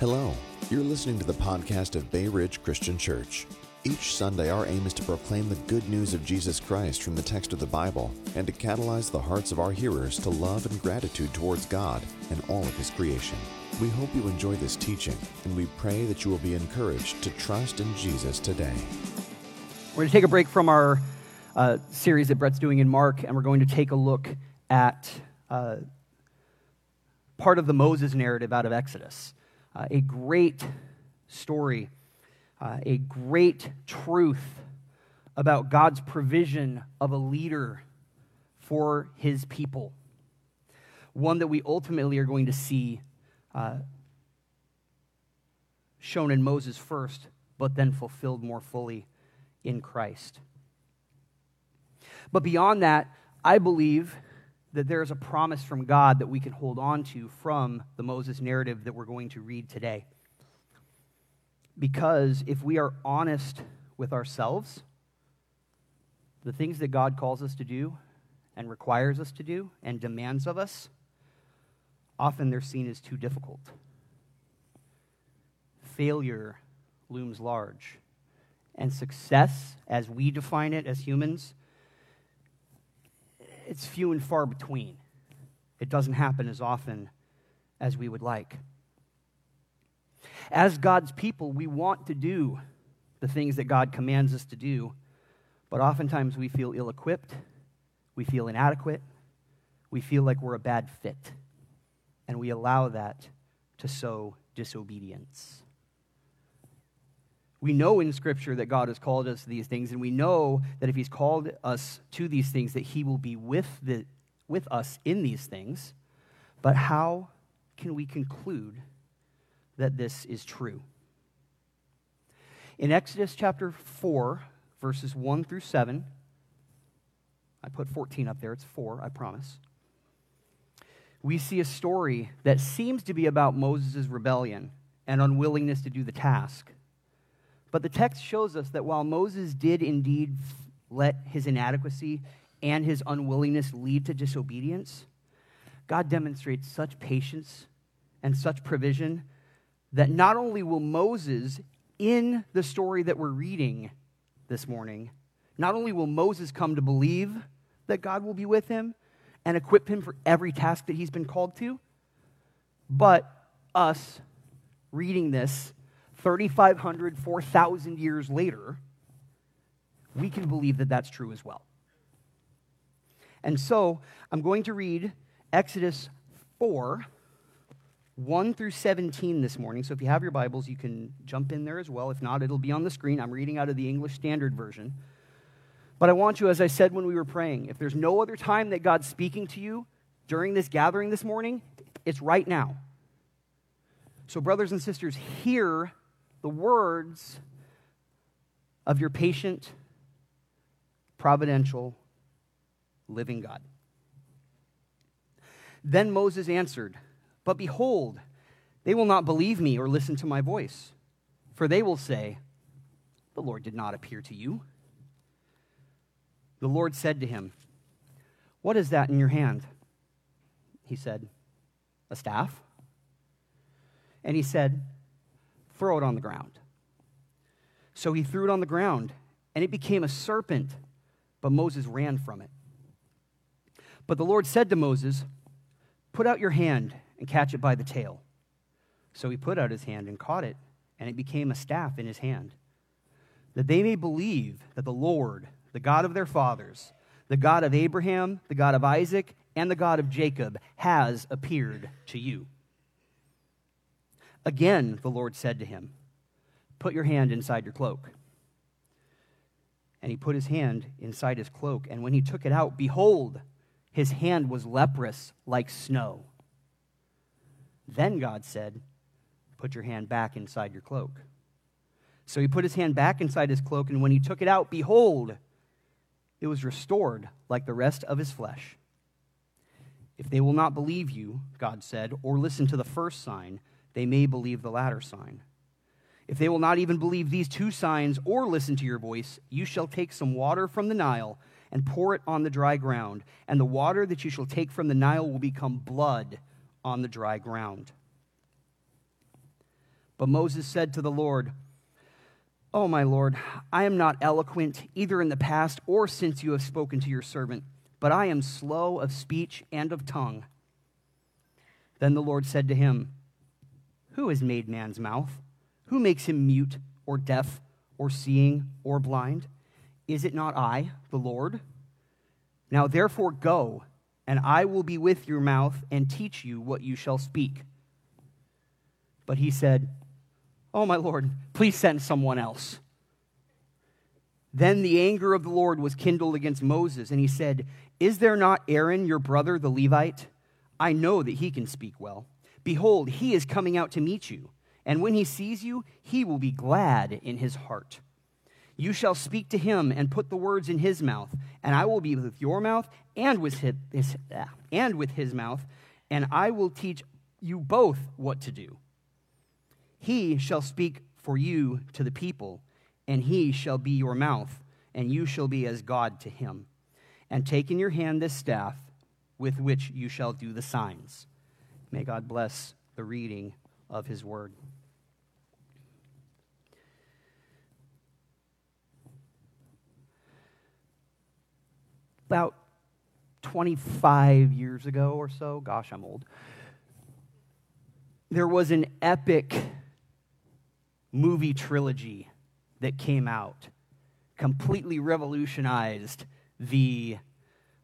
Hello, you're listening to the podcast of Bay Ridge Christian Church. Each Sunday, our aim is to proclaim the good news of Jesus Christ from the text of the Bible and to catalyze the hearts of our hearers to love and gratitude towards God and all of His creation. We hope you enjoy this teaching, and we pray that you will be encouraged to trust in Jesus today. We're going to take a break from our uh, series that Brett's doing in Mark, and we're going to take a look at uh, part of the Moses narrative out of Exodus. Uh, a great story, uh, a great truth about God's provision of a leader for his people. One that we ultimately are going to see uh, shown in Moses first, but then fulfilled more fully in Christ. But beyond that, I believe that there is a promise from God that we can hold on to from the Moses narrative that we're going to read today. Because if we are honest with ourselves, the things that God calls us to do and requires us to do and demands of us, often they're seen as too difficult. Failure looms large, and success, as we define it as humans, it's few and far between. It doesn't happen as often as we would like. As God's people, we want to do the things that God commands us to do, but oftentimes we feel ill equipped, we feel inadequate, we feel like we're a bad fit, and we allow that to sow disobedience. We know in Scripture that God has called us to these things, and we know that if He's called us to these things, that He will be with, the, with us in these things. But how can we conclude that this is true? In Exodus chapter 4, verses 1 through 7, I put 14 up there, it's 4, I promise. We see a story that seems to be about Moses' rebellion and unwillingness to do the task. But the text shows us that while Moses did indeed let his inadequacy and his unwillingness lead to disobedience, God demonstrates such patience and such provision that not only will Moses, in the story that we're reading this morning, not only will Moses come to believe that God will be with him and equip him for every task that he's been called to, but us reading this 3,500, 4,000 years later, we can believe that that's true as well. And so I'm going to read Exodus 4, 1 through 17 this morning. So if you have your Bibles, you can jump in there as well. If not, it'll be on the screen. I'm reading out of the English Standard Version. But I want you, as I said when we were praying, if there's no other time that God's speaking to you during this gathering this morning, it's right now. So, brothers and sisters, hear the words of your patient, providential, living God. Then Moses answered, But behold, they will not believe me or listen to my voice, for they will say, The Lord did not appear to you. The Lord said to him, What is that in your hand? He said, A staff. And he said, Throw it on the ground. So he threw it on the ground, and it became a serpent, but Moses ran from it. But the Lord said to Moses, Put out your hand and catch it by the tail. So he put out his hand and caught it, and it became a staff in his hand, that they may believe that the Lord, the God of their fathers, the God of Abraham, the God of Isaac, and the God of Jacob, has appeared to you. Again, the Lord said to him, Put your hand inside your cloak. And he put his hand inside his cloak, and when he took it out, behold, his hand was leprous like snow. Then God said, Put your hand back inside your cloak. So he put his hand back inside his cloak, and when he took it out, behold, it was restored like the rest of his flesh. If they will not believe you, God said, or listen to the first sign, they may believe the latter sign. If they will not even believe these two signs or listen to your voice, you shall take some water from the Nile and pour it on the dry ground, and the water that you shall take from the Nile will become blood on the dry ground. But Moses said to the Lord, Oh, my Lord, I am not eloquent either in the past or since you have spoken to your servant, but I am slow of speech and of tongue. Then the Lord said to him, Who has made man's mouth? Who makes him mute or deaf or seeing or blind? Is it not I, the Lord? Now therefore go, and I will be with your mouth and teach you what you shall speak. But he said, Oh, my Lord, please send someone else. Then the anger of the Lord was kindled against Moses, and he said, Is there not Aaron, your brother, the Levite? I know that he can speak well. Behold, he is coming out to meet you, and when he sees you, he will be glad in his heart. You shall speak to him and put the words in his mouth, and I will be with your mouth and with his, his ah, and with his mouth, and I will teach you both what to do. He shall speak for you to the people, and he shall be your mouth, and you shall be as God to him. And take in your hand this staff with which you shall do the signs. May God bless the reading of his word. About 25 years ago or so, gosh, I'm old, there was an epic movie trilogy that came out, completely revolutionized the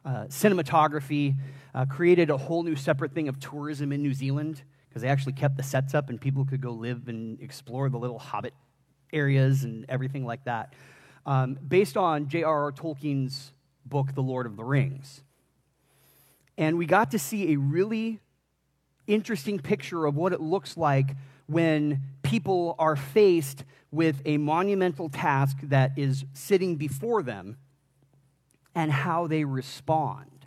uh, cinematography, uh, created a whole new separate thing of tourism in New Zealand because they actually kept the sets up and people could go live and explore the little hobbit areas and everything like that. Um, based on J.R.R. Tolkien's book, The Lord of the Rings. And we got to see a really interesting picture of what it looks like when people are faced with a monumental task that is sitting before them and how they respond.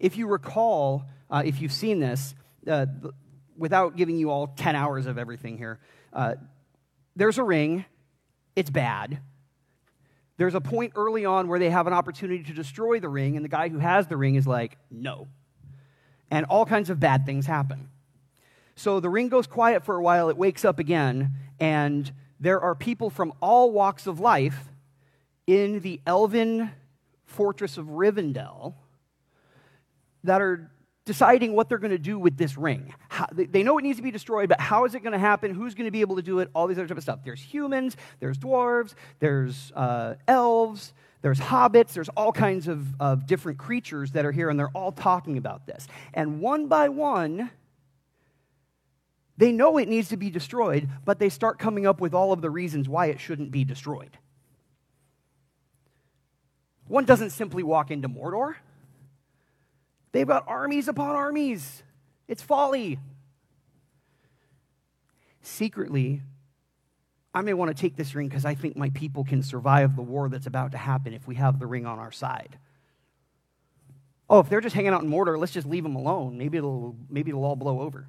If you recall, uh, if you've seen this, uh, without giving you all 10 hours of everything here, uh, there's a ring, it's bad. There's a point early on where they have an opportunity to destroy the ring, and the guy who has the ring is like, no. And all kinds of bad things happen. So the ring goes quiet for a while, it wakes up again, and there are people from all walks of life in the elven fortress of Rivendell that are deciding what they're going to do with this ring. How, they know it needs to be destroyed, but how is it going to happen? Who's going to be able to do it? All these other type of stuff. There's humans, there's dwarves, there's uh, elves, there's hobbits, there's all kinds of, of different creatures that are here, and they're all talking about this. And one by one, they know it needs to be destroyed, but they start coming up with all of the reasons why it shouldn't be destroyed. One doesn't simply walk into Mordor. They've got armies upon armies. It's folly. Secretly, I may want to take this ring because I think my people can survive the war that's about to happen if we have the ring on our side. Oh, if they're just hanging out in Mordor, let's just leave them alone. Maybe it'll, maybe it'll all blow over.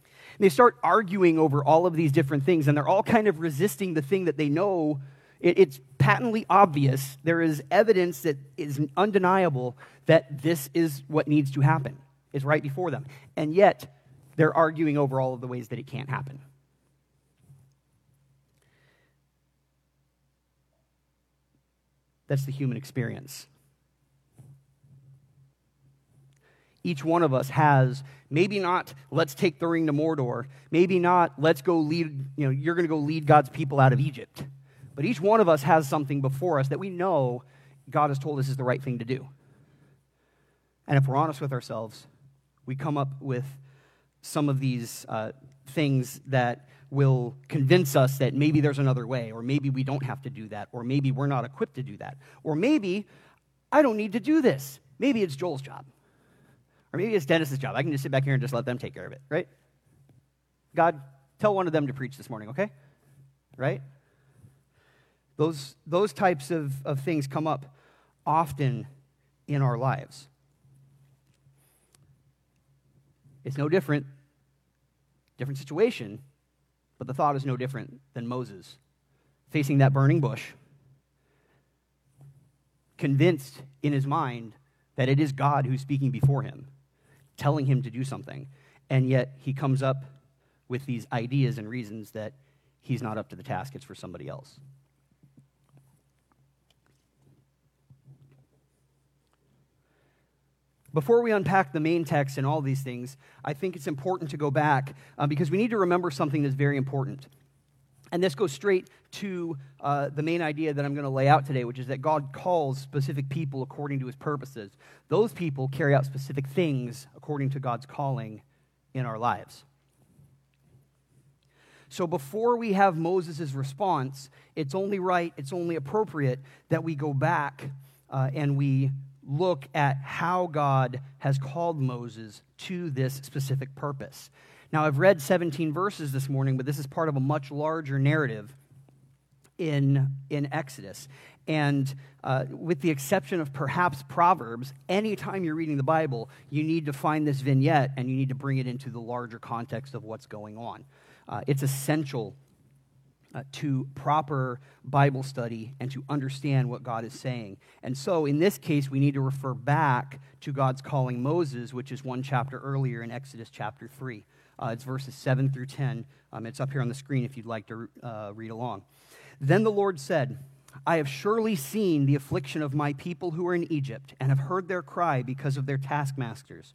And they start arguing over all of these different things, and they're all kind of resisting the thing that they know. It, it's patently obvious. There is evidence that is undeniable that this is what needs to happen, is right before them. And yet, they're arguing over all of the ways that it can't happen. That's the human experience. each one of us has maybe not let's take the ring to mordor maybe not let's go lead you know you're going to go lead god's people out of egypt but each one of us has something before us that we know god has told us is the right thing to do and if we're honest with ourselves we come up with some of these uh, things that will convince us that maybe there's another way or maybe we don't have to do that or maybe we're not equipped to do that or maybe i don't need to do this maybe it's joel's job or maybe it's Dennis's job. I can just sit back here and just let them take care of it, right? God, tell one of them to preach this morning, okay? Right? Those, those types of, of things come up often in our lives. It's no different, different situation, but the thought is no different than Moses facing that burning bush, convinced in his mind that it is God who's speaking before him telling him to do something. And yet he comes up with these ideas and reasons that he's not up to the task, it's for somebody else. Before we unpack the main text and all these things, I think it's important to go back uh, because we need to remember something that's very important. And this goes straight to uh, the main idea that I'm going to lay out today, which is that God calls specific people according to his purposes. Those people carry out specific things according to God's calling in our lives. So before we have Moses' response, it's only right, it's only appropriate that we go back uh, and we look at how God has called Moses to this specific purpose. Now, I've read 17 verses this morning, but this is part of a much larger narrative in, in Exodus. And uh, with the exception of perhaps Proverbs, anytime you're reading the Bible, you need to find this vignette and you need to bring it into the larger context of what's going on. Uh, it's essential uh, to proper Bible study and to understand what God is saying. And so, in this case, we need to refer back to God's calling Moses, which is one chapter earlier in Exodus chapter 3. Uh, it's verses 7 through 10. Um, it's up here on the screen if you'd like to uh, read along. Then the Lord said, I have surely seen the affliction of my people who are in Egypt, and have heard their cry because of their taskmasters.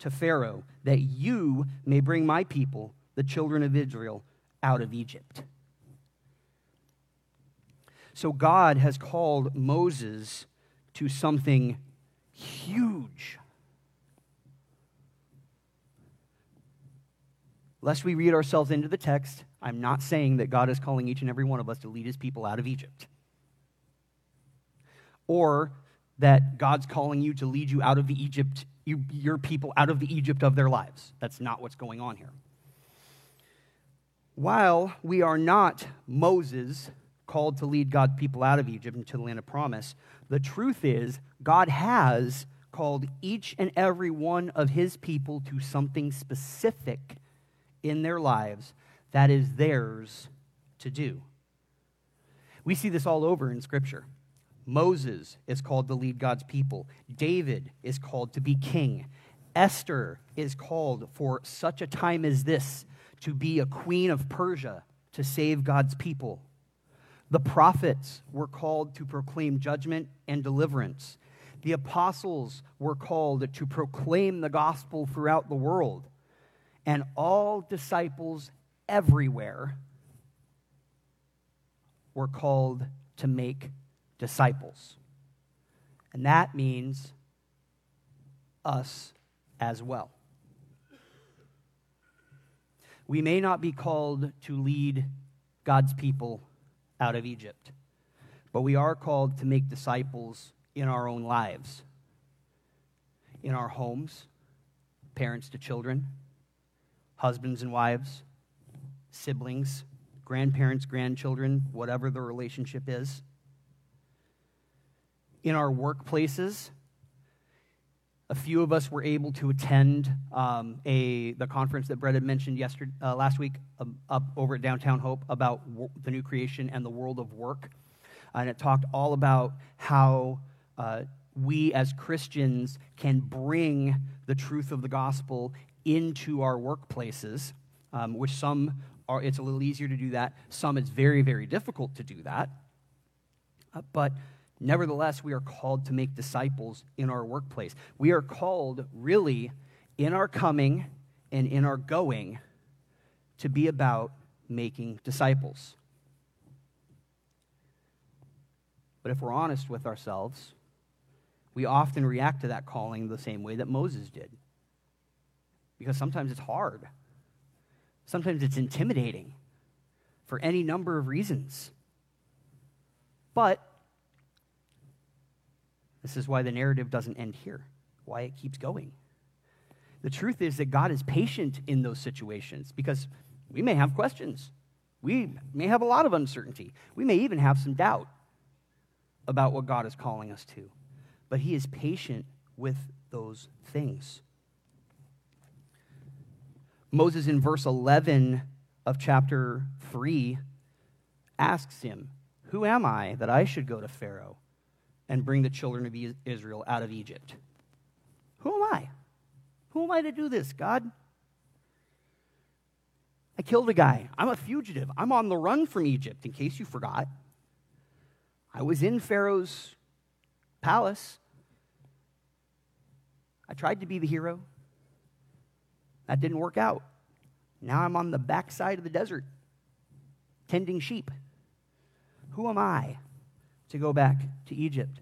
to Pharaoh, that you may bring my people, the children of Israel, out of Egypt. So God has called Moses to something huge. Lest we read ourselves into the text, I'm not saying that God is calling each and every one of us to lead his people out of Egypt. Or that God's calling you to lead you out of the Egypt you, your people out of the Egypt of their lives. That's not what's going on here. While we are not Moses called to lead God's people out of Egypt into the land of promise, the truth is God has called each and every one of his people to something specific in their lives that is theirs to do. We see this all over in Scripture. Moses is called to lead God's people. David is called to be king. Esther is called for such a time as this to be a queen of Persia to save God's people. The prophets were called to proclaim judgment and deliverance. The apostles were called to proclaim the gospel throughout the world. And all disciples everywhere were called to make disciples. And that means us as well. We may not be called to lead God's people out of Egypt, but we are called to make disciples in our own lives, in our homes, parents to children, husbands and wives, siblings, grandparents, grandchildren, whatever the relationship is in our workplaces. A few of us were able to attend um, a, the conference that Brett had mentioned yesterday, uh, last week um, up over at Downtown Hope about w- the new creation and the world of work. And it talked all about how uh, we as Christians can bring the truth of the gospel into our workplaces, um, which some are, it's a little easier to do that. Some it's very, very difficult to do that. Uh, but Nevertheless, we are called to make disciples in our workplace. We are called, really, in our coming and in our going, to be about making disciples. But if we're honest with ourselves, we often react to that calling the same way that Moses did. Because sometimes it's hard, sometimes it's intimidating for any number of reasons. But this is why the narrative doesn't end here, why it keeps going. The truth is that God is patient in those situations because we may have questions. We may have a lot of uncertainty. We may even have some doubt about what God is calling us to. But He is patient with those things. Moses, in verse 11 of chapter 3, asks him, Who am I that I should go to Pharaoh and bring the children of Israel out of Egypt? Who am I? Who am I to do this, God? I killed a guy. I'm a fugitive. I'm on the run from Egypt, in case you forgot. I was in Pharaoh's palace. I tried to be the hero. That didn't work out. Now I'm on the backside of the desert, tending sheep. Who am I to go back to Egypt?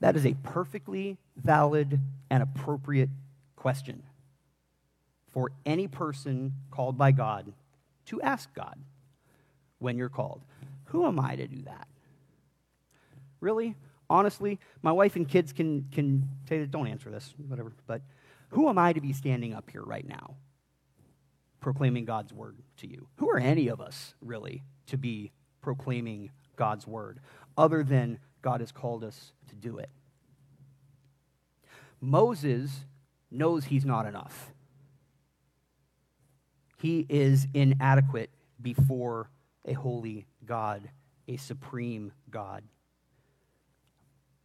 That is a perfectly valid and appropriate question for any person called by God to ask God when you're called. Who am I to do that? Really? Honestly, my wife and kids can, can say don't answer this, whatever. But who am I to be standing up here right now proclaiming God's word to you? Who are any of us, really, to be proclaiming God's word, other than God has called us to do it? Moses knows he's not enough. He is inadequate before a holy God, a supreme God.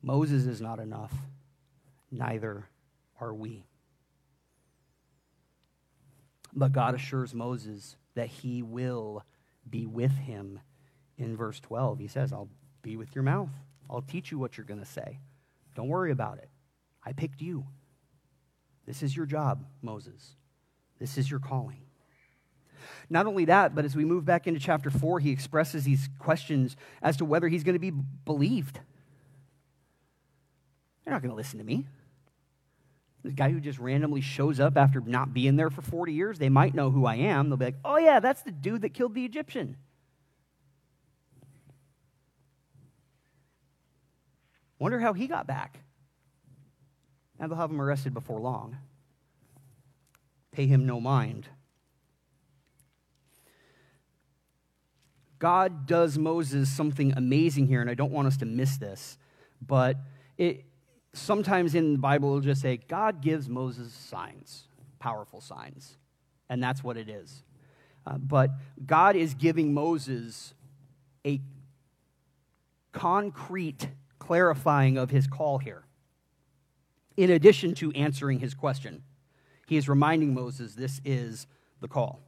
Moses is not enough, neither are we. But God assures Moses that he will be with him in verse 12. He says, I'll be with your mouth. I'll teach you what you're going to say. Don't worry about it. I picked you. This is your job, Moses. This is your calling. Not only that, but as we move back into chapter 4, he expresses these questions as to whether he's going to be believed. They're not going to listen to me. This guy who just randomly shows up after not being there for 40 years, they might know who I am. They'll be like, oh, yeah, that's the dude that killed the Egyptian. Wonder how he got back. And they'll have him arrested before long. Pay him no mind. God does Moses something amazing here, and I don't want us to miss this, but it, sometimes in the Bible it'll just say, God gives Moses signs, powerful signs, and that's what it is. Uh, but God is giving Moses a concrete clarifying of his call here, in addition to answering his question. He is reminding Moses this is the call.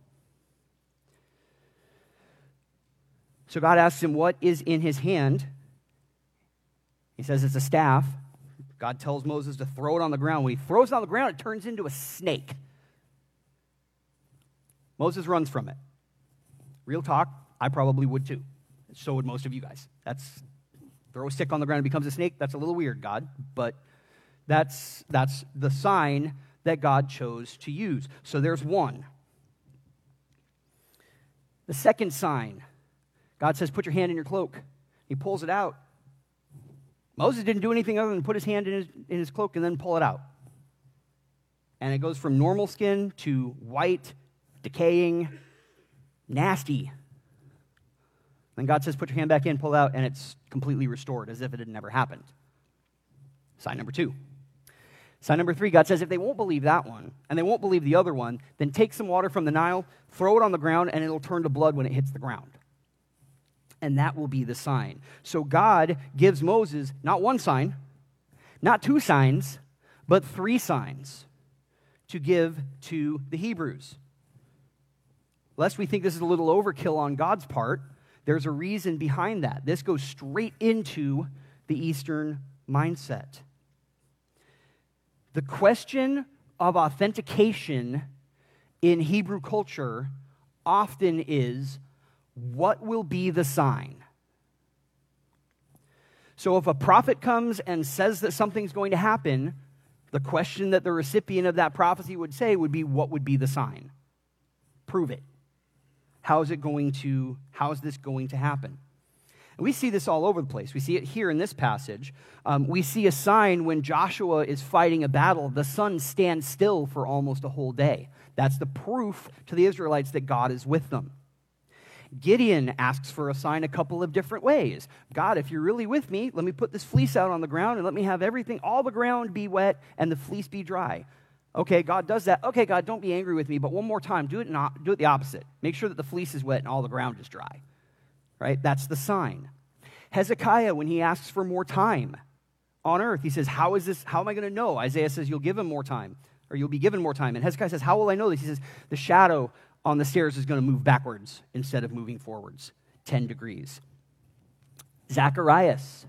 So God asks him, What is in his hand? He says, It's a staff. God tells Moses to throw it on the ground. When he throws it on the ground, it turns into a snake. Moses runs from it. Real talk, I probably would too. So would most of you guys. That's throw a stick on the ground and becomes a snake. That's a little weird, God, but that's that's the sign that God chose to use. So there's one. The second sign God says, Put your hand in your cloak. He pulls it out. Moses didn't do anything other than put his hand in his, in his cloak and then pull it out. And it goes from normal skin to white, decaying, nasty. Then God says, Put your hand back in, pull out, and it's completely restored as if it had never happened. Sign number two. Sign number three, God says, if they won't believe that one and they won't believe the other one, then take some water from the Nile, throw it on the ground, and it'll turn to blood when it hits the ground and that will be the sign. So God gives Moses not one sign, not two signs, but three signs to give to the Hebrews. Lest we think this is a little overkill on God's part, there's a reason behind that. This goes straight into the Eastern mindset. The question of authentication in Hebrew culture often is what will be the sign? So, if a prophet comes and says that something's going to happen, the question that the recipient of that prophecy would say would be, What would be the sign? Prove it. How is it going to, how is this going to happen? And we see this all over the place. We see it here in this passage. Um, we see a sign when Joshua is fighting a battle, the sun stands still for almost a whole day. That's the proof to the Israelites that God is with them. Gideon asks for a sign a couple of different ways. God, if you're really with me, let me put this fleece out on the ground and let me have everything, all the ground be wet and the fleece be dry. Okay, God does that. Okay, God, don't be angry with me, but one more time, do it not do it the opposite. Make sure that the fleece is wet and all the ground is dry. Right? That's the sign. Hezekiah, when he asks for more time on earth, he says, How is this? How am I going to know? Isaiah says, You'll give him more time, or you'll be given more time. And Hezekiah says, How will I know this? He says, The shadow on the stairs is going to move backwards instead of moving forwards 10 degrees. Zacharias,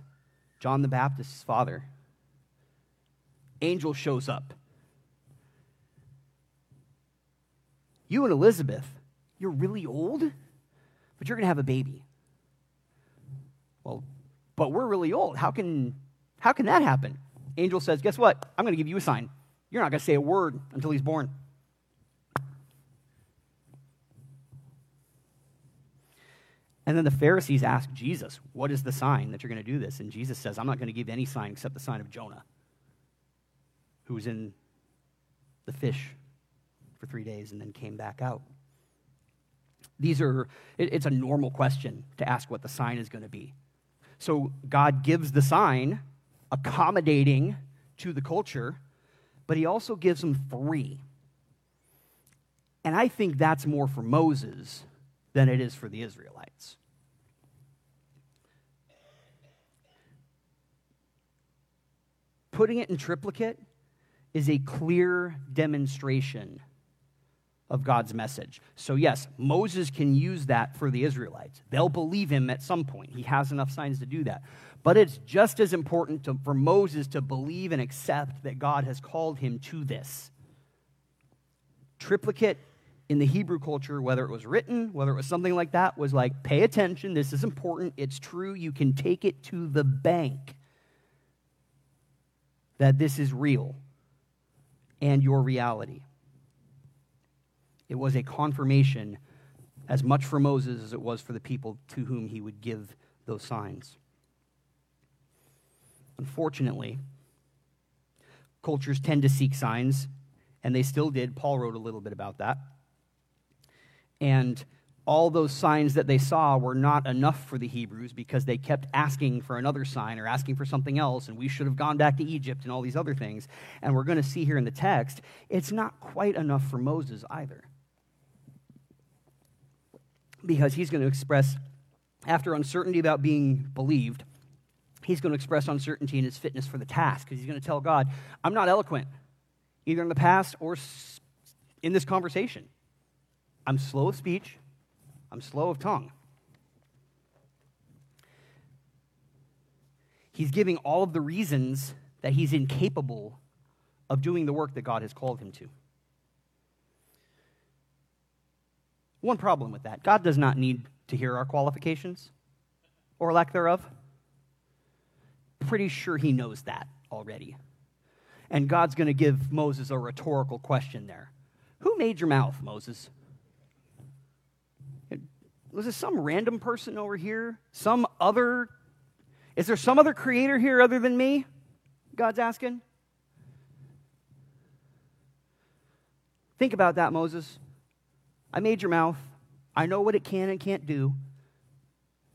John the Baptist's father, angel shows up. You and Elizabeth, you're really old, but you're going to have a baby. Well, but we're really old. How can, how can that happen? Angel says, Guess what? I'm going to give you a sign. You're not going to say a word until he's born. And then the Pharisees ask Jesus, What is the sign that you're going to do this? And Jesus says, I'm not going to give any sign except the sign of Jonah, who was in the fish for three days and then came back out. These are, it's a normal question to ask what the sign is going to be. So God gives the sign, accommodating to the culture, but he also gives them three. And I think that's more for Moses than it is for the Israelites. Putting it in triplicate is a clear demonstration of God's message. So, yes, Moses can use that for the Israelites. They'll believe him at some point. He has enough signs to do that. But it's just as important to, for Moses to believe and accept that God has called him to this. Triplicate in the Hebrew culture, whether it was written, whether it was something like that, was like, pay attention, this is important, it's true, you can take it to the bank that this is real and your reality. It was a confirmation as much for Moses as it was for the people to whom he would give those signs. Unfortunately, cultures tend to seek signs, and they still did. Paul wrote a little bit about that. And all those signs that they saw were not enough for the Hebrews because they kept asking for another sign or asking for something else, and we should have gone back to Egypt and all these other things. And we're going to see here in the text, it's not quite enough for Moses either. Because he's going to express, after uncertainty about being believed, he's going to express uncertainty in his fitness for the task because he's going to tell God, I'm not eloquent, either in the past or in this conversation. I'm slow of speech, I'm slow of tongue. He's giving all of the reasons that he's incapable of doing the work that God has called him to. One problem with that God does not need to hear our qualifications or lack thereof. Pretty sure he knows that already. And God's going to give Moses a rhetorical question there Who made your mouth, Moses? Was it some random person over here? Some other? Is there some other creator here other than me? God's asking. Think about that, Moses. I made your mouth. I know what it can and can't do.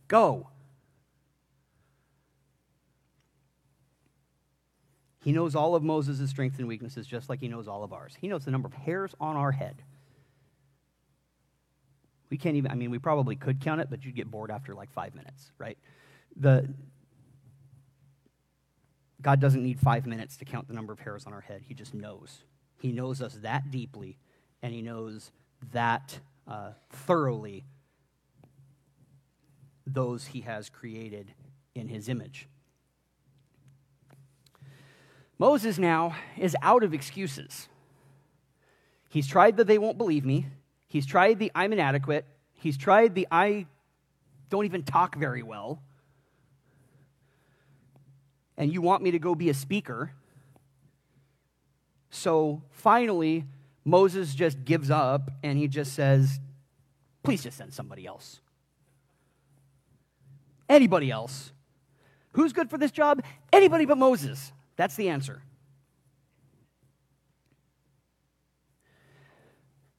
Go. He knows all of Moses' strengths and weaknesses just like he knows all of ours. He knows the number of hairs on our head. We can't even, I mean, we probably could count it, but you'd get bored after like five minutes, right? The, God doesn't need five minutes to count the number of hairs on our head. He just knows. He knows us that deeply, and He knows that uh, thoroughly those He has created in His image. Moses now is out of excuses. He's tried that they won't believe me. He's tried the I'm inadequate. He's tried the I don't even talk very well. And you want me to go be a speaker. So finally, Moses just gives up and he just says, Please just send somebody else. Anybody else. Who's good for this job? Anybody but Moses. That's the answer.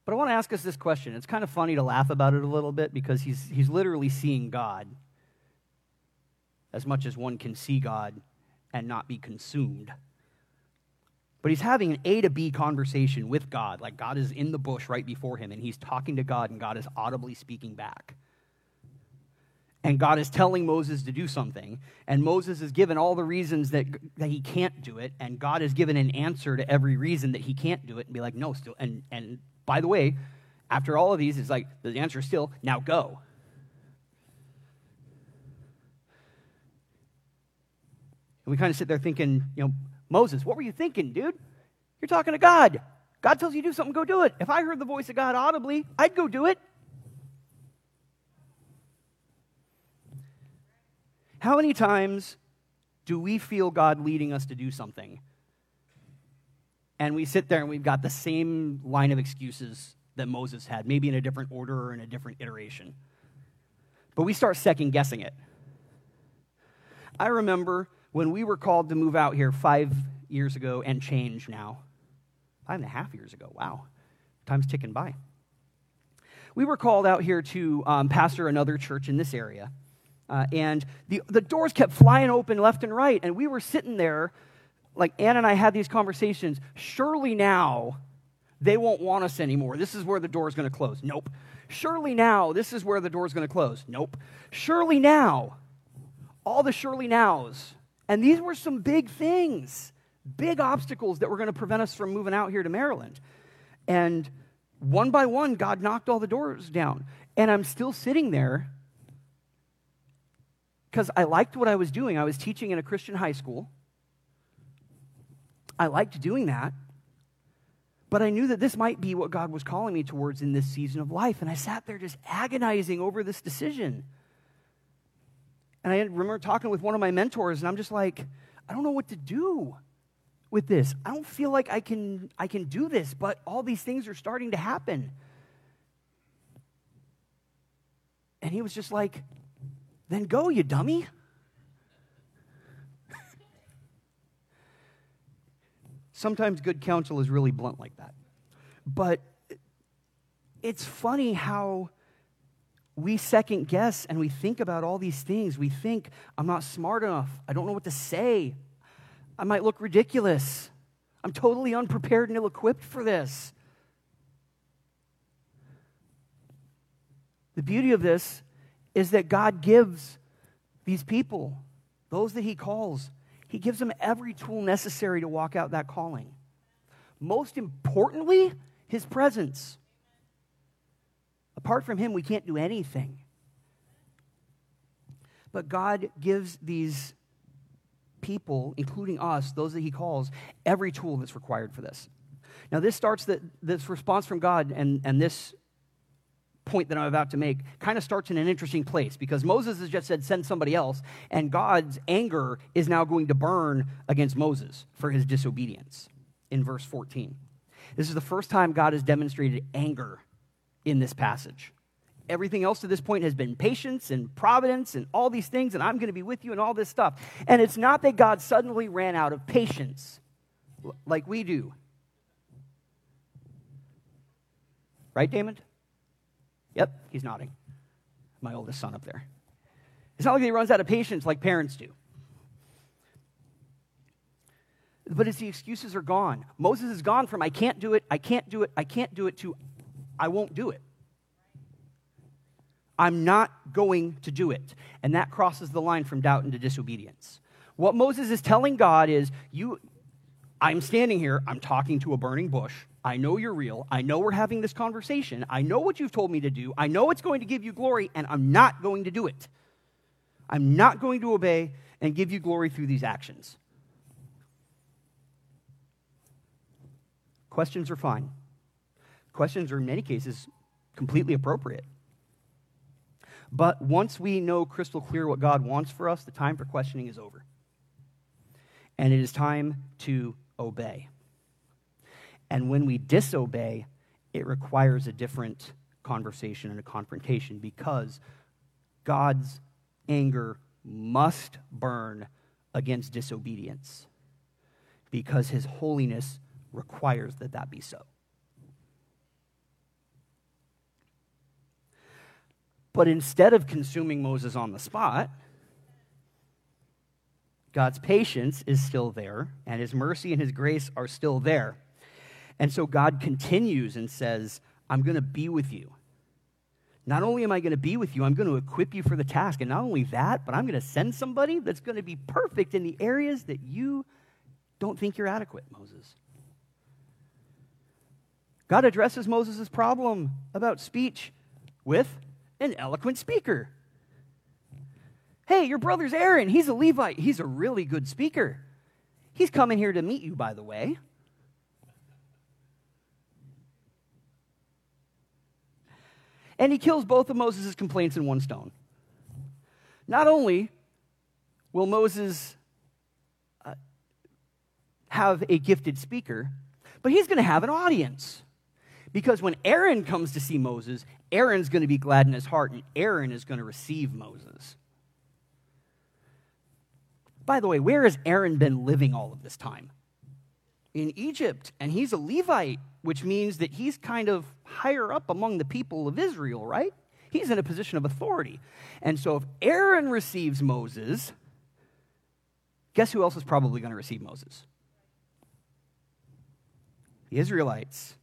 But I want to ask us this question. It's kind of funny to laugh about it a little bit because he's, he's literally seeing God as much as one can see God and not be consumed. But he's having an A to B conversation with God. Like God is in the bush right before him, and he's talking to God, and God is audibly speaking back. And God is telling Moses to do something, and Moses is given all the reasons that, that he can't do it, and God has given an answer to every reason that he can't do it, and be like, no, still. And, and by the way, after all of these, it's like, the answer is still, now go. And we kind of sit there thinking, you know, Moses, what were you thinking, dude? You're talking to God. God tells you to do something, go do it. If I heard the voice of God audibly, I'd go do it. How many times do we feel God leading us to do something? And we sit there and we've got the same line of excuses that Moses had, maybe in a different order or in a different iteration. But we start second guessing it. I remember when we were called to move out here five years ago and change now, five and a half years ago, wow, time's ticking by. We were called out here to um, pastor another church in this area. Uh, and the, the doors kept flying open left and right. And we were sitting there, like Ann and I had these conversations. Surely now they won't want us anymore. This is where the door is going to close. Nope. Surely now this is where the door is going to close. Nope. Surely now. All the surely nows. And these were some big things, big obstacles that were going to prevent us from moving out here to Maryland. And one by one, God knocked all the doors down. And I'm still sitting there because I liked what I was doing. I was teaching in a Christian high school. I liked doing that. But I knew that this might be what God was calling me towards in this season of life. And I sat there just agonizing over this decision. And I remember talking with one of my mentors, and I'm just like, I don't know what to do with this. I don't feel like I can, I can do this, but all these things are starting to happen. And he was just like, then go, you dummy. Sometimes good counsel is really blunt like that. But it's funny how we second guess and we think about all these things. We think, I'm not smart enough. I don't know what to say. I might look ridiculous. I'm totally unprepared and ill equipped for this. The beauty of this is that God gives these people, those that He calls, He gives them every tool necessary to walk out that calling. Most importantly, His presence. Apart from Him, we can't do anything. But God gives these people, including us, those that He calls, every tool that's required for this. Now, this starts that this response from God and, and this point that I'm about to make kind of starts in an interesting place because Moses has just said, send somebody else, and God's anger is now going to burn against Moses for his disobedience in verse 14. This is the first time God has demonstrated anger in this passage. Everything else to this point has been patience and providence and all these things, and I'm going to be with you and all this stuff. And it's not that God suddenly ran out of patience like we do. Right, Damon? Yep, he's nodding. My oldest son up there. It's not like he runs out of patience like parents do. But as the excuses are gone, Moses is gone from I can't do it, I can't do it, I can't do it to I won't do it. I'm not going to do it. And that crosses the line from doubt into disobedience. What Moses is telling God is, you, I'm standing here, I'm talking to a burning bush. I know you're real. I know we're having this conversation. I know what you've told me to do. I know it's going to give you glory, and I'm not going to do it. I'm not going to obey and give you glory through these actions. Questions are fine. Questions are, in many cases, completely appropriate. But once we know crystal clear what God wants for us, the time for questioning is over. And it is time to obey. And when we disobey, it requires a different conversation and a confrontation because God's anger must burn against disobedience because his holiness requires that that be so. But instead of consuming Moses on the spot, God's patience is still there, and his mercy and his grace are still there. And so God continues and says, I'm going to be with you. Not only am I going to be with you, I'm going to equip you for the task. And not only that, but I'm going to send somebody that's going to be perfect in the areas that you don't think you're adequate, Moses. God addresses Moses' problem about speech with an eloquent speaker. Hey, your brother's Aaron. He's a Levite. He's a really good speaker. He's coming here to meet you, by the way. And he kills both of Moses' complaints in one stone. Not only will Moses uh, have a gifted speaker, but he's going to have an audience. Because when Aaron comes to see Moses, Aaron's going to be glad in his heart, and Aaron is going to receive Moses. By the way, where has Aaron been living all of this time? In Egypt, and he's a Levite, which means that he's kind of higher up among the people of Israel, right? He's in a position of authority. And so if Aaron receives Moses, guess who else is probably going to receive Moses? The Israelites.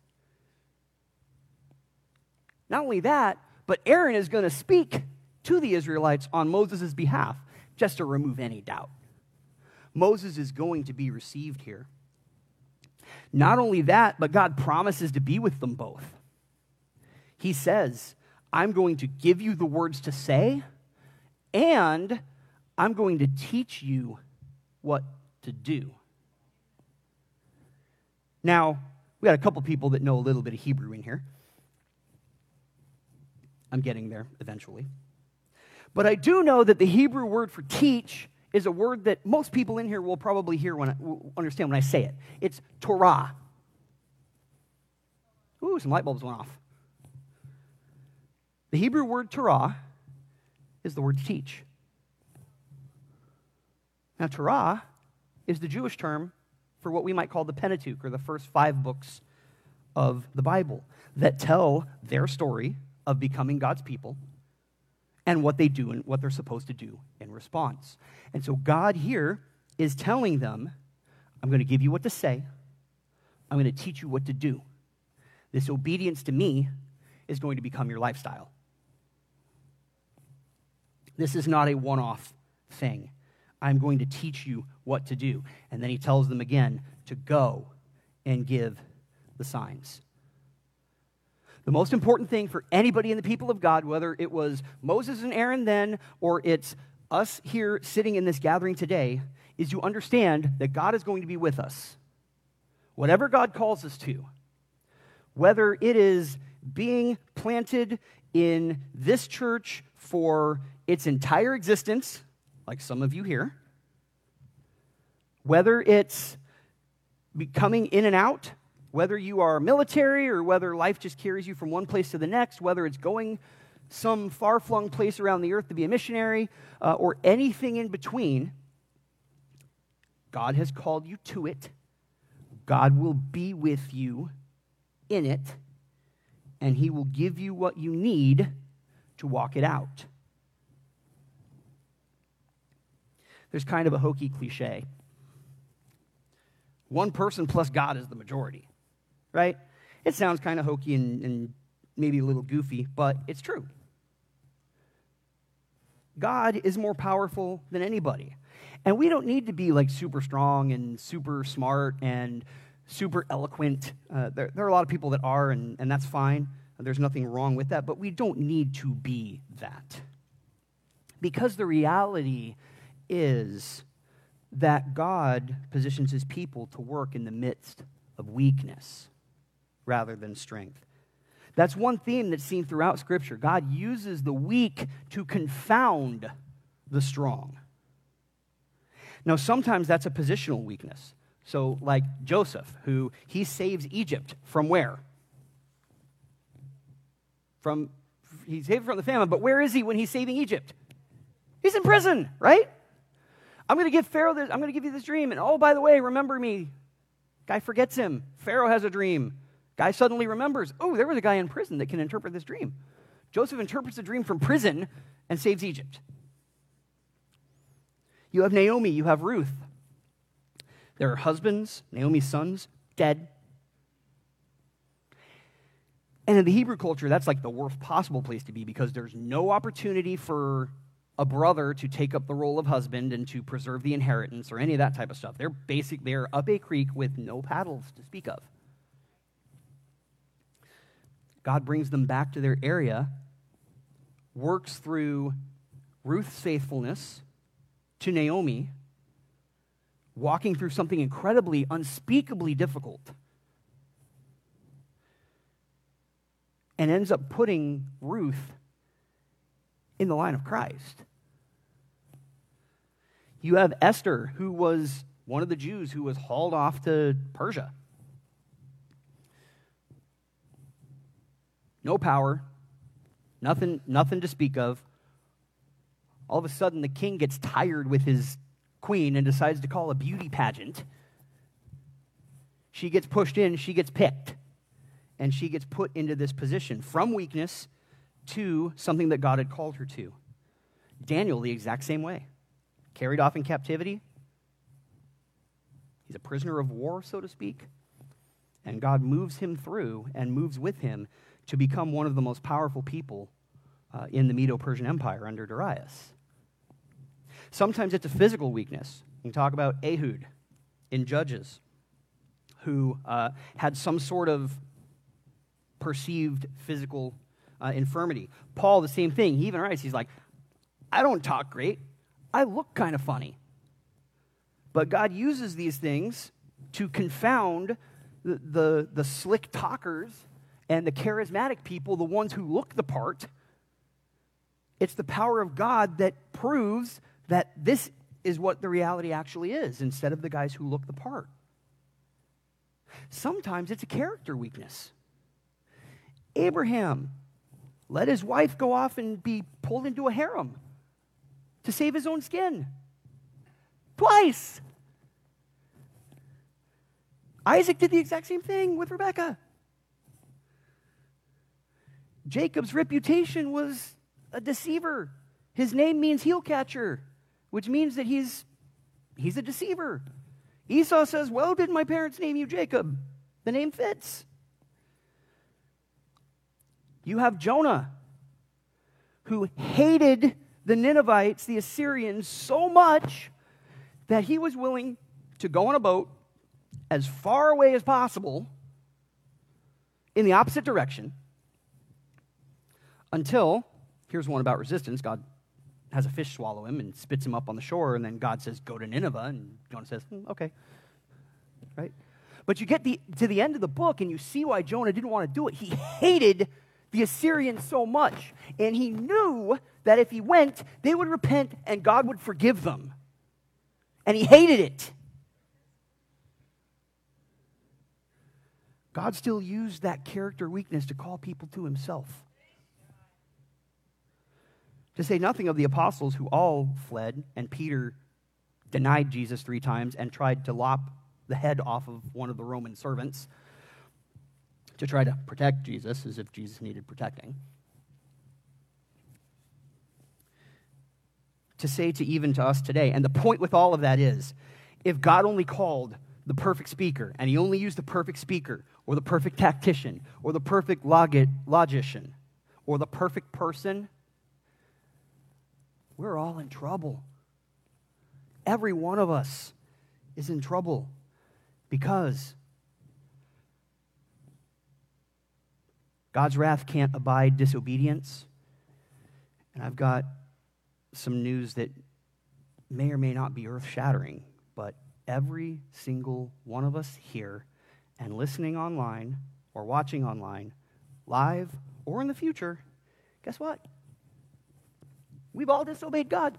Not only that, but Aaron is going to speak to the Israelites on Moses' behalf, just to remove any doubt. Moses is going to be received here. Not only that, but God promises to be with them both. He says, I'm going to give you the words to say, and I'm going to teach you what to do. Now, we got a couple people that know a little bit of Hebrew in here. I'm getting there eventually. But I do know that the Hebrew word for teach is a word that most people in here will probably hear when I, understand when I say it. It's Torah. Ooh, some light bulbs went off. The Hebrew word Torah is the word to teach. Now, Torah is the Jewish term for what we might call the Pentateuch, or the first five books of the Bible that tell their story of becoming God's people and what they do and what they're supposed to do in response. And so God here is telling them, I'm going to give you what to say, I'm going to teach you what to do. This obedience to me is going to become your lifestyle. This is not a one off thing. I'm going to teach you what to do. And then he tells them again to go and give the signs. The most important thing for anybody in the people of God, whether it was Moses and Aaron then, or it's us here sitting in this gathering today, is you understand that God is going to be with us. Whatever God calls us to, whether it is being planted in this church for its entire existence, like some of you here, whether it's coming in and out whether you are military or whether life just carries you from one place to the next, whether it's going some far flung place around the earth to be a missionary, uh, or anything in between, God has called you to it. God will be with you in it, and He will give you what you need to walk it out. There's kind of a hokey cliche. One person plus God is the majority right? It sounds kind of hokey and, and maybe a little goofy, but it's true. God is more powerful than anybody. And we don't need to be like super strong and super smart and super eloquent. Uh, there, there, are a lot of people that are, and, and that's fine. There's nothing wrong with that, but we don't need to be that. Because the reality is that God positions his people to work in the midst of weakness rather than strength. That's one theme that's seen throughout Scripture. God uses the weak to confound the strong. Now, sometimes that's a positional weakness. So, like Joseph, who he saves Egypt from where? From he's saved from the famine, but where is he when he's saving Egypt? He's in prison, right? I'm going to give Pharaoh this, I'm going to give you this dream. And oh, by the way, remember me. Guy forgets him. Pharaoh has a dream. Guy suddenly remembers, oh, there was a guy in prison that can interpret this dream. Joseph interprets the dream from prison and saves Egypt. You have Naomi, you have Ruth. There are husbands, Naomi's sons, dead. And in the Hebrew culture, that's like the worst possible place to be because there's no opportunity for a brother to take up the role of husband and to preserve the inheritance or any of that type of stuff. They're basic, they're up a creek with no paddles to speak of. God brings them back to their area, works through Ruth's faithfulness to Naomi, walking through something incredibly, unspeakably difficult, and ends up putting Ruth in the line of Christ. You have Esther, who was one of the Jews who was hauled off to Persia. No power, nothing, nothing to speak of. All of a sudden, the king gets tired with his queen and decides to call a beauty pageant. She gets pushed in, she gets picked, and she gets put into this position from weakness to something that God had called her to. Daniel, the exact same way carried off in captivity. He's a prisoner of war, so to speak. And God moves him through and moves with him to become one of the most powerful people uh, in the Medo Persian Empire under Darius. Sometimes it's a physical weakness. We talk about Ehud in Judges, who uh, had some sort of perceived physical uh, infirmity. Paul, the same thing. He even writes, he's like, I don't talk great. I look kind of funny. But God uses these things to confound the, the, the, slick talkers and the charismatic people, the ones who look the part. It's the power of God that proves that this is what the reality actually is instead of the guys who look the part. Sometimes it's a character weakness. Abraham let his wife go off and be pulled into a harem to save his own skin. Twice. Isaac did the exact same thing with Rebekah. Jacob's reputation was a deceiver. His name means heel catcher, which means that he's, he's a deceiver. Esau says, Well, did my parents name you Jacob? The name fits. You have Jonah, who hated the Ninevites, the Assyrians, so much that he was willing to go on a boat as far away as possible in the opposite direction until, here's one about resistance God has a fish swallow him and spits him up on the shore, and then God says, Go to Nineveh. And Jonah says, mm, Okay. Right? But you get the, to the end of the book and you see why Jonah didn't want to do it. He hated the Assyrians so much, and he knew that if he went, they would repent and God would forgive them. And he hated it. God still used that character weakness to call people to himself. To say nothing of the apostles who all fled, and Peter denied Jesus three times and tried to lop the head off of one of the Roman servants to try to protect Jesus as if Jesus needed protecting. To say to even to us today, and the point with all of that is if God only called the perfect speaker and he only used the perfect speaker or the perfect tactician or the perfect logician or the perfect person, we're all in trouble. Every one of us is in trouble because God's wrath can't abide disobedience. And I've got some news that may or may not be earth shattering, but every single one of us here and listening online or watching online, live or in the future, guess what? We've all disobeyed God.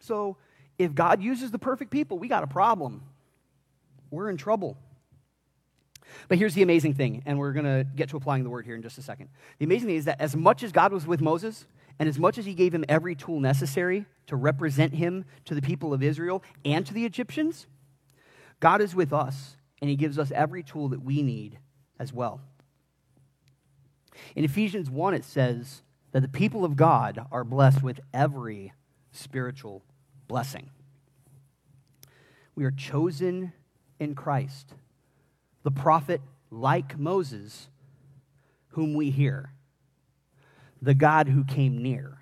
So if God uses the perfect people, we got a problem. We're in trouble. But here's the amazing thing, and we're going to get to applying the word here in just a second. The amazing thing is that as much as God was with Moses, and as much as he gave him every tool necessary to represent him to the people of Israel and to the Egyptians, God is with us, and he gives us every tool that we need as well. In Ephesians 1, it says that the people of God are blessed with every spiritual blessing. We are chosen in Christ. The prophet, like Moses, whom we hear, the God who came near.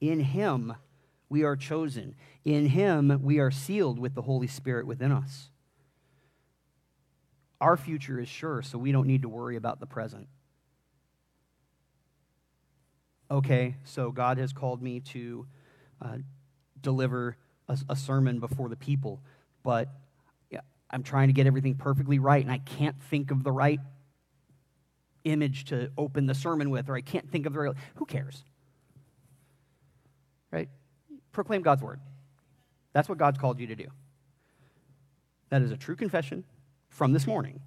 In him we are chosen. In him we are sealed with the Holy Spirit within us. Our future is sure, so we don't need to worry about the present. Okay, so God has called me to uh, deliver a, a sermon before the people, but I'm trying to get everything perfectly right, and I can't think of the right image to open the sermon with, or I can't think of the right. Who cares? Right? Proclaim God's word. That's what God's called you to do. That is a true confession from this morning.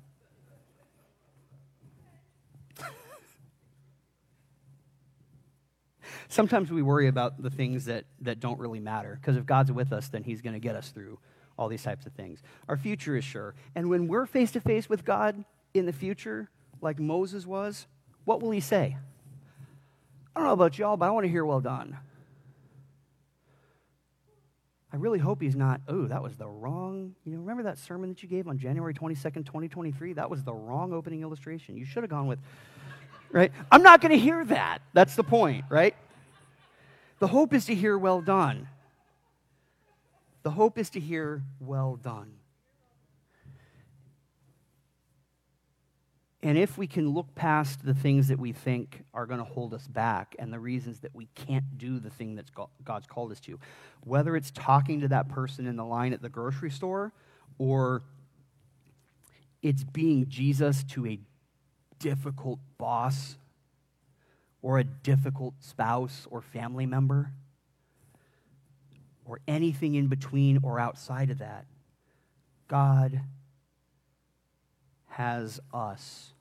Sometimes we worry about the things that, that don't really matter, because if God's with us, then He's going to get us through all these types of things. Our future is sure. And when we're face to face with God in the future, like Moses was, what will He say? I don't know about y'all, but I want to hear well done. I really hope he's not, oh, that was the wrong, you know, remember that sermon that you gave on January 22nd, 2023? That was the wrong opening illustration. You should have gone with, right? I'm not going to hear that. That's the point, right? The hope is to hear well done. The hope is to hear well done. And if we can look past the things that we think are going to hold us back and the reasons that we can't do the thing that God's called us to, whether it's talking to that person in the line at the grocery store or it's being Jesus to a difficult boss or a difficult spouse or family member or anything in between or outside of that, God has us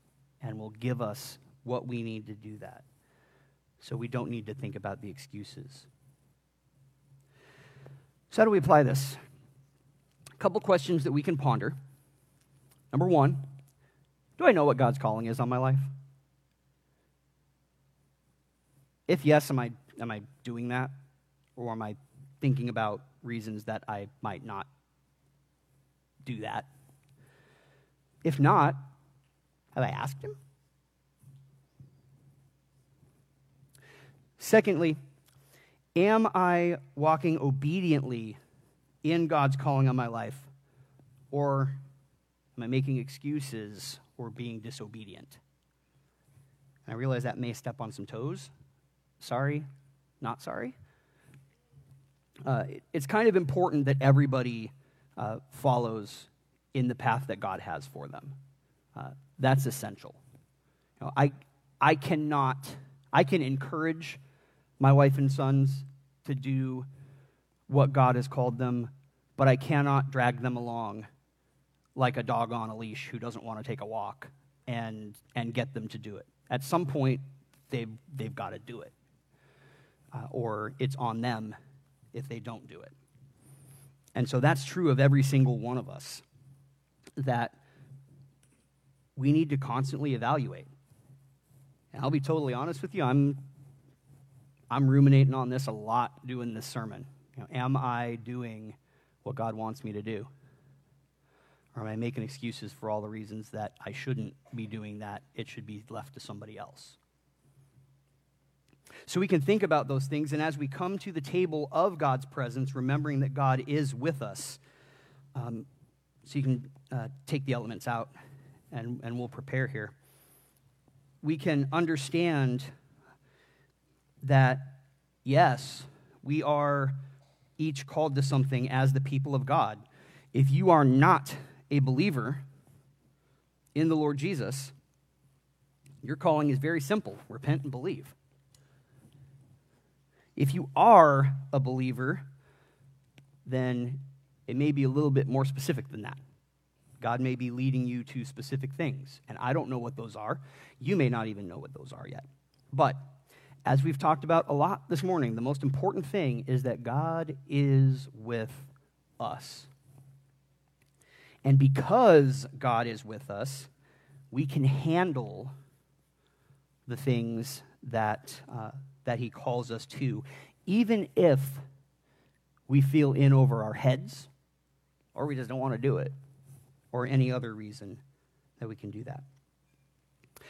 and will give us what we need to do that. So we don't need to think about the excuses. So, how do we apply this? A couple questions that we can ponder. Number one, do I know what God's calling is on my life? If yes, am I, am I doing that? Or am I thinking about reasons that I might not do that? If not, have I asked him? Secondly, am I walking obediently in God's calling on my life? Or am I making excuses or being disobedient? And I realize that may step on some toes. Sorry, not sorry. Uh, it's kind of important that everybody uh, follows in the path that God has for them. Uh, that's essential. You know, I, I cannot, I can encourage my wife and sons to do what God has called them, but I cannot drag them along like a dog on a leash who doesn't want to take a walk and, and get them to do it. At some point, they've, they've got to do it, uh, or it's on them if they don't do it. And so that's true of every single one of us that we need to constantly evaluate. And I'll be totally honest with you, I'm, I'm ruminating on this a lot doing this sermon. You know, am I doing what God wants me to do? Or am I making excuses for all the reasons that I shouldn't be doing that? It should be left to somebody else. So we can think about those things, and as we come to the table of God's presence, remembering that God is with us, um, so you can uh, take the elements out and, and we'll prepare here. We can understand that, yes, we are each called to something as the people of God. If you are not a believer in the Lord Jesus, your calling is very simple repent and believe. If you are a believer, then it may be a little bit more specific than that. God may be leading you to specific things, and I don't know what those are. You may not even know what those are yet. But as we've talked about a lot this morning, the most important thing is that God is with us. And because God is with us, we can handle the things that, uh, that He calls us to, even if we feel in over our heads or we just don't want to do it or any other reason that we can do that.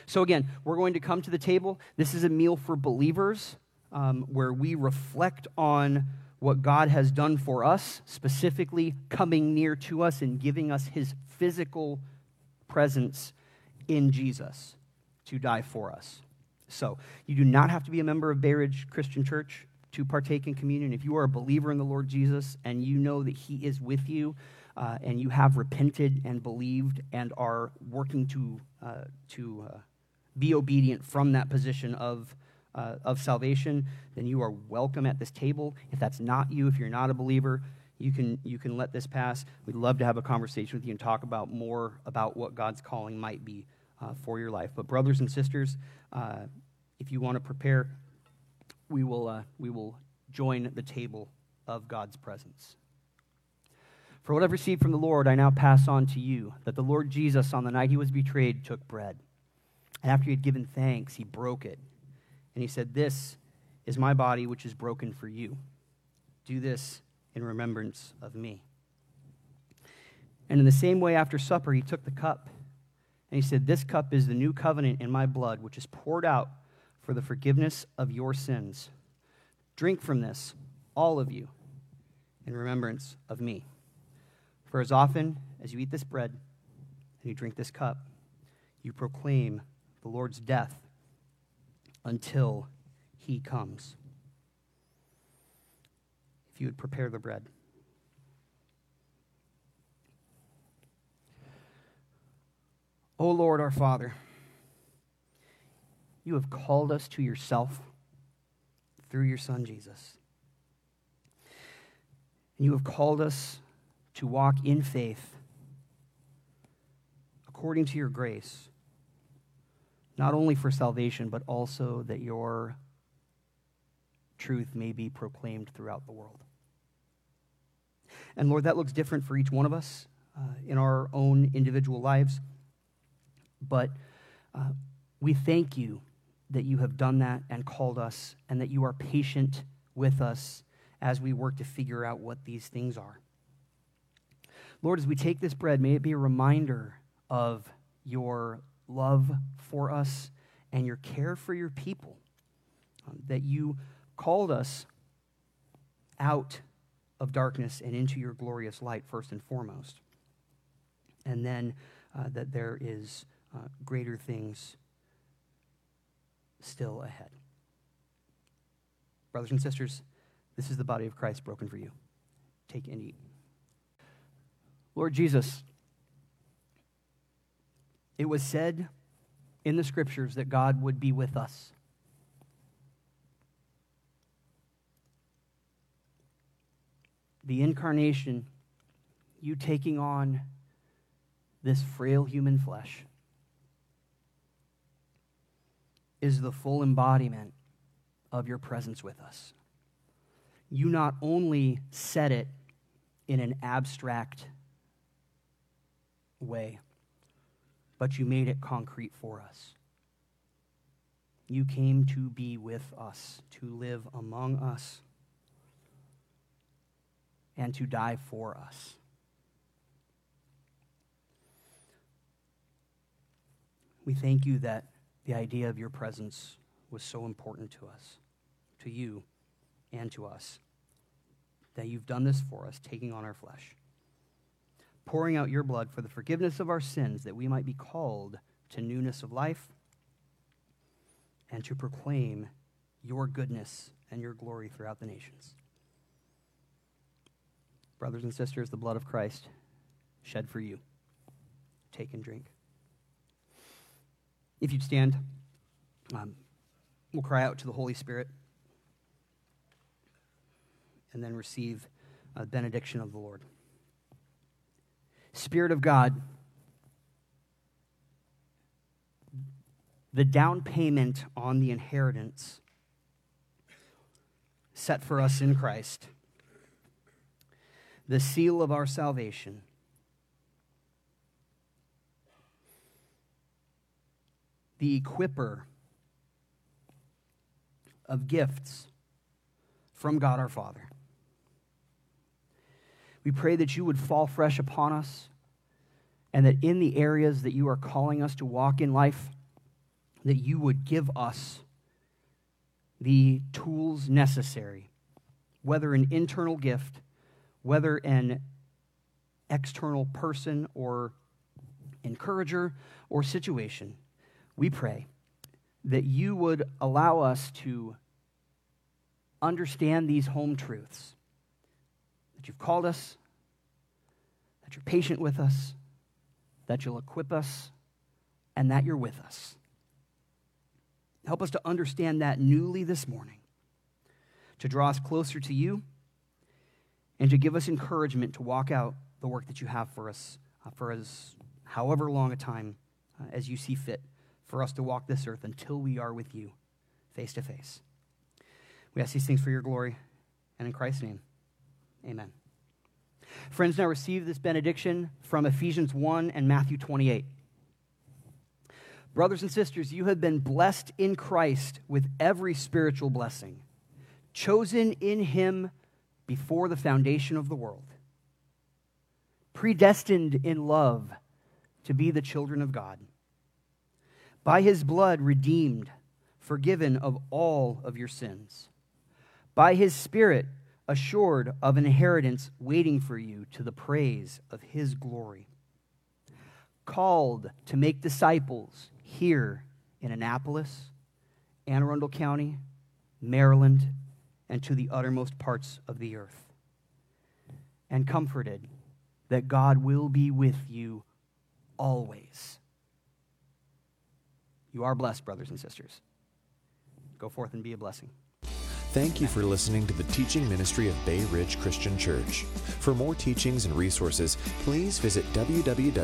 So, again, we're going to come to the table. This is a meal for believers um, where we reflect on what God has done for us, specifically coming near to us and giving us his physical presence in Jesus to die for us. So, you do not have to be a member of Bay Ridge Christian Church to partake in communion. If you are a believer in the Lord Jesus and you know that he is with you, uh, and you have repented and believed and are working to, uh, to uh, be obedient from that position of, uh, of salvation, then you are welcome at this table. If that's not you, if you're not a believer, you can, you can let this pass. We'd love to have a conversation with you and talk about more about what God's calling might be uh, for your life. But, brothers and sisters, uh, if you want to prepare, we will, we will join the table of God's presence. For what I've received from the Lord, I now pass on to you that the Lord Jesus, on the night he was betrayed, took bread. And after he had given thanks, he broke it. And he said, This is my body, which is broken for you. Do this in remembrance of me. And in the same way, after supper, he took the cup. And he said, This cup is the new covenant in my blood, which is poured out for the forgiveness of your sins. Drink from this, all of you, in remembrance of me. For as often as you eat this bread and you drink this cup, you proclaim the Lord's death until he comes. If you would prepare the bread. O Lord our Father, you have called us to yourself through your Son Jesus. And you have called us to walk in faith according to your grace, not only for salvation, but also that your truth may be proclaimed throughout the world. And Lord, that looks different for each one of us uh, in our own individual lives. But uh, we thank you that you have done that and called us, and that you are patient with us as we work to figure out what these things are. Lord, as we take this bread, may it be a reminder of your love for us and your care for your people. Um, that you called us out of darkness and into your glorious light, first and foremost. And then uh, that there is uh, greater things still ahead. Brothers and sisters, this is the body of Christ broken for you. Take and eat. Lord Jesus, it was said in the scriptures that God would be with us. The incarnation, you taking on this frail human flesh, is the full embodiment of your presence with us. You not only said it in an abstract way, but you made it concrete for us. You came to be with us, to live among us, and to die for us. We thank you that the idea of your presence was so important to us, to you, and to us, that you've done this for us, taking on our flesh pouring out your blood for the forgiveness of our sins, that we might be called to newness of life and to proclaim your goodness and your glory throughout the nations. Brothers and sisters, the blood of Christ shed for you. Take and drink. If you'd stand, um, we'll cry out to the Holy Spirit and then receive a benediction of the Lord. Spirit of God, the down payment on the inheritance set for us in Christ, the seal of our salvation The equiper of gifts from God our Father. We pray that you would fall fresh upon us and that in the areas that you are calling us to walk in life, that you would give us the tools necessary, whether an internal gift, whether an external person or encourager or situation. We pray that you would allow us to understand these home truths that you've called us, that you're patient with us, that you'll equip us, and that you're with us. Help us to understand that newly this morning, to draw us closer to you, and to give us encouragement to walk out the work that you have for us uh, for as however long a time uh, as you see fit for us to walk this earth until we are with you face to face. We ask these things for your glory and in Christ's name. Amen. Friends, now receive this benediction from Ephesians 1 and Matthew 28. Brothers and sisters, you have been blessed in Christ with every spiritual blessing, chosen in Him before the foundation of the world, predestined in love to be the children of God, by His blood redeemed, forgiven of all of your sins, by His Spirit assured of an inheritance waiting for you to the praise of his glory. Called to make disciples here in Annapolis, Anne Arundel County, Maryland, and to the uttermost parts of the earth. And comforted that God will be with you always. You are blessed, brothers and sisters. Go forth and be a blessing. Thank you for listening to the teaching ministry of Bay Ridge Christian Church. For more teachings and resources, please visit www.brcc.church.